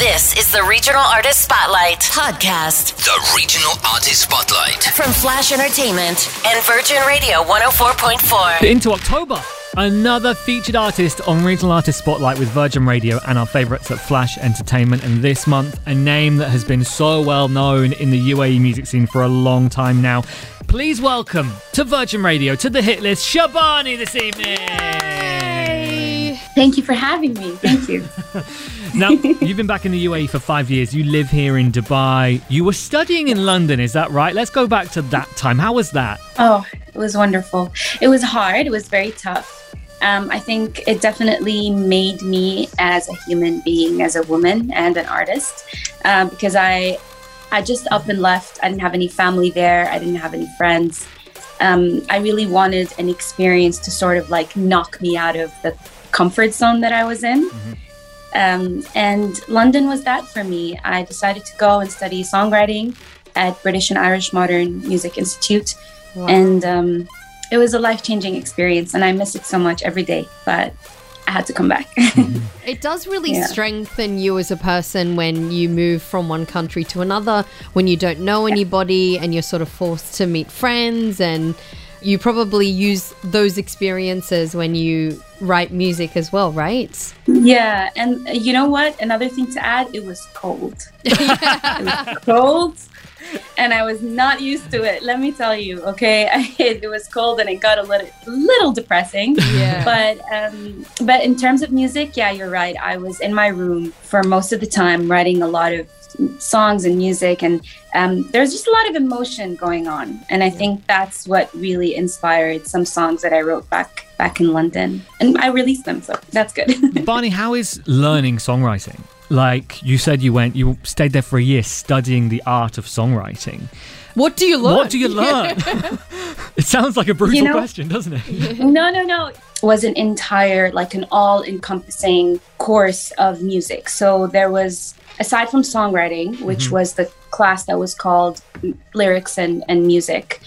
This is the Regional Artist Spotlight podcast The Regional Artist Spotlight. from Flash Entertainment and Virgin Radio 104.4. Into October, another featured artist on Regional Artist Spotlight with Virgin Radio and our favourites at Flash Entertainment. And this month, a name that has been so well known in the UAE music scene for a long time now. Please welcome to Virgin Radio, to the hit list, Shebani this evening. Thank you for having me. Thank you. Now, you've been back in the UAE for five years. You live here in Dubai. You were studying in London, is that right? Let's go back to that time. How was that? oh, it was wonderful. It was hard. It was very tough. Um, I think it definitely made me as a human being, as a woman and an artist, um, because I, I just up and left. I didn't have any family there. I didn't have any friends. Um, I really wanted an experience to sort of like knock me out of the comfort zone that I was in. Um, and London was that for me. I decided to go and study songwriting at British and Irish Modern Music Institute. And um, it was a life changing experience, and I miss it so much every day. But I had to come back. It does really Yeah. strengthen you as a person when you move from one country to another, when you don't know anybody and you're sort of forced to meet friends and you probably use those experiences when you write music as well, right? yeah. And uh, you know what? Another thing to add it was cold. it was cold. And I was not used to it. Let me tell you, okay. it, was cold, and it got a little, little depressing. Yeah. but um, but in terms of music, yeah, you're right. I was in my room for most of the time writing a lot of songs and music, and um, there's just a lot of emotion going on. And I think that's what really inspired some songs that I wrote back back in London, and I released them, so that's good. Barney, how is learning songwriting? Like you said, you went, you stayed there for a year studying the art of songwriting. What do you learn? What do you learn? it sounds like a brutal You know- question, doesn't it? no, no, no. It was an entire, like an all encompassing course of music. So there was, aside from songwriting, which was the class that was called lyrics and, and music,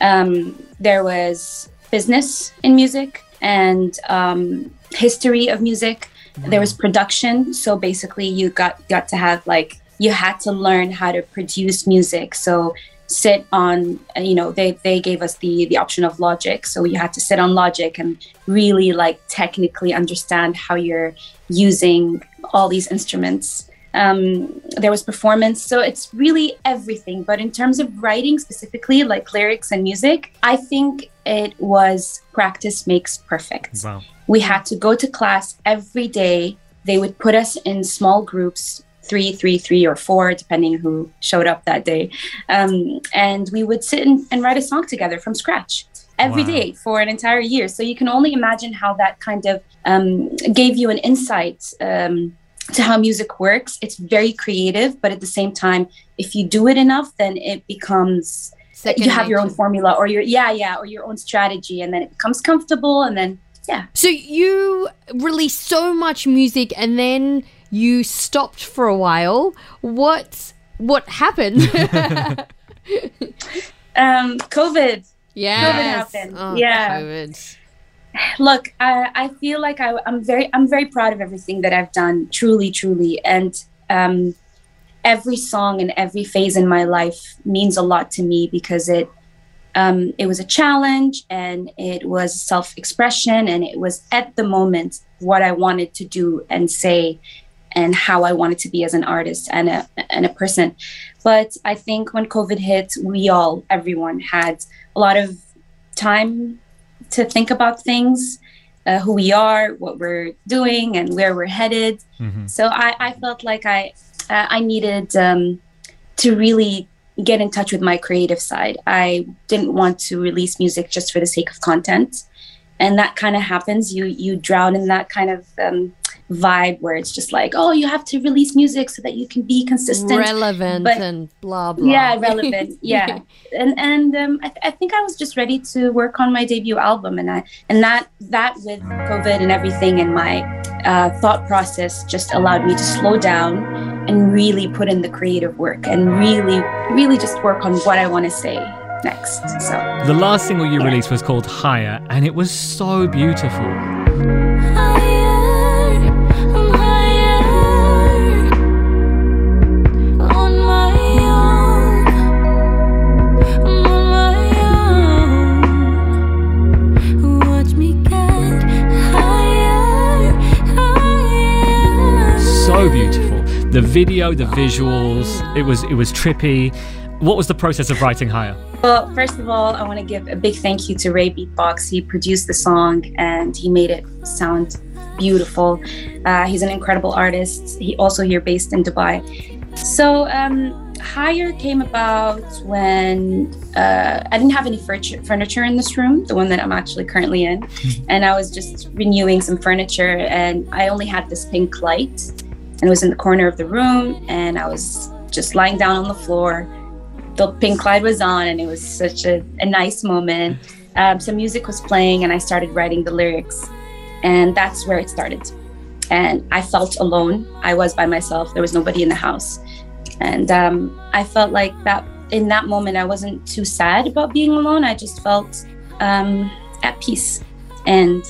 um, there was business in music and um, history of music. There was production. So basically, you got got to have like you had to learn how to produce music. So sit on uh, you know they they gave us the the option of logic so you had to sit on logic and really like technically understand how you're using all these instruments um, there was performance so it's really everything but in terms of writing specifically like lyrics and music i think it was practice makes perfect Wow. We had to go to class every day. They would put us in small groups, three, three, three, or four, depending who showed up that day. Um, and we would sit and, and write a song together from scratch every Wow. day for an entire year. So you can only imagine how that kind of um, gave you an insight. Um, to how music works, it's very creative, but at the same time, if you do it enough, then it becomes Second you have your own formula or your yeah yeah or your own strategy, and then it becomes comfortable, and then yeah. So you released so much music and then you stopped for a while. What what happened? Um, COVID. yeah. COVID happened. Oh, Yeah. COVID. Look, I, I feel like I, I'm very I'm very proud of everything that I've done. Truly, truly, and um, every song and every phase in my life means a lot to me because it um, it was a challenge and it was self expression and it was at the moment what I wanted to do and say and how I wanted to be as an artist and a and a person. But I think when COVID hit, we all, everyone, had a lot of time to think about things, uh, who we are, what we're doing, and where we're headed. So I, I felt like I uh, I needed um, to really get in touch with my creative side. I didn't want to release music just for the sake of content, and that kind of happens. You you drown in that kind of um, vibe where it's just like, oh, you have to release music so that you can be consistent Relevant but- and blah blah. yeah relevant yeah and and um, I, th- I think i was just ready to work on my debut album and i and that that with covid and everything and my uh, thought process just allowed me to slow down and really put in the creative work and really really just work on what i want to say next so The last single you released was called Higher, and it was so beautiful. Video, the visuals, it was it was trippy. What was the process of writing Higher? Well, first of all, I want to give a big thank you to Ray Beatbox. He produced the song and he made it sound beautiful. Uh, he's an incredible artist. He also here based in Dubai. So um, Higher came about when uh, I didn't have any furniture in this room, the one that I'm actually currently in, and I was just renewing some furniture, and I only had this pink light, and it was in the corner of the room, and I was just lying down on the floor. The pink light was on, and it was such a, a nice moment. Um, some music was playing, and I started writing the lyrics, and that's where it started. And I felt alone. I was by myself. There was nobody in the house and um, I felt like that in that moment, I wasn't too sad about being alone. I just felt um, at peace and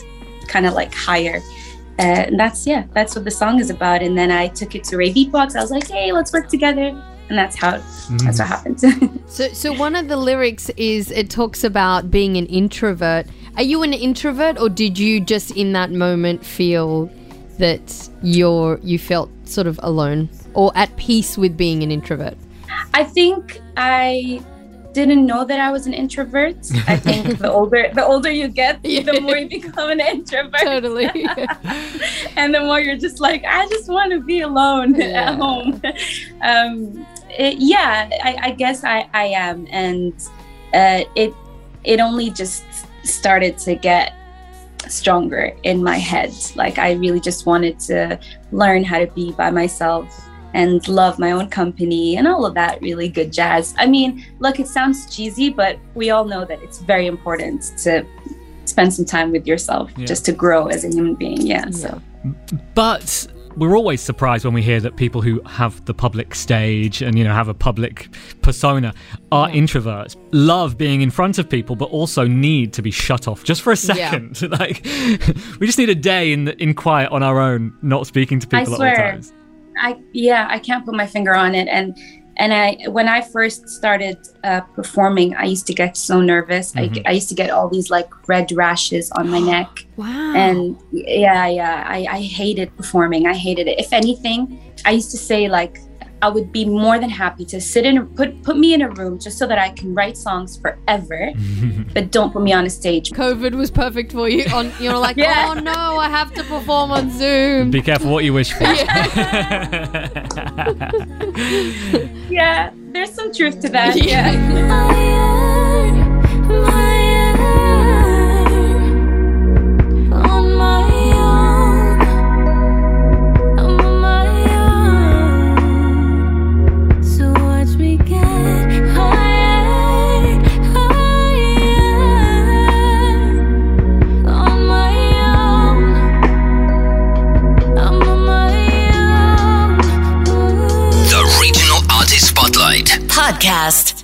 kind of like higher. Uh, and that's, yeah, that's what the song is about. And then I took it to Ray Beatbox. I was like, hey, let's work together. And that's how, mm. that's what happened. so, so one of the lyrics is it talks about being an introvert. Are you an introvert or did you just in that moment feel that you're, you felt sort of alone? or at peace with being an introvert? I think I didn't know that I was an introvert. I think the older the older you get, the more you become an introvert. Totally. and the more you're just like, I just want to be alone yeah. at home. Um, it, yeah, I, I, guess I, I am, and uh, it it only just started to get stronger in my head. Like I really just wanted to learn how to be by myself and love my own company and all of that really good jazz. I mean, look, it sounds cheesy, but we all know that it's very important to spend some time with yourself yeah. just to grow as a human being. Yeah, yeah. So, but we're always surprised when we hear that people who have the public stage and you know have a public persona are yeah. introverts love being in front of people but also need to be shut off just for a second yeah. like we just need a day in in quiet on our own not speaking to people at all times I yeah, I can't put my finger on it. And and I when I first started uh, performing, I used to get so nervous. Mm-hmm. I, I used to get all these like red rashes on my neck. wow. And yeah, yeah, I, I hated performing. I hated it. If anything, I used to say like I would be more than happy to sit in put put me in a room just so that I can write songs forever, but don't put me on a stage. COVID was perfect for you. On you're like, yeah. oh no, I have to perform on Zoom. Be careful what you wish for. Yeah, yeah there's some truth to that. yeah. yeah. Podcast.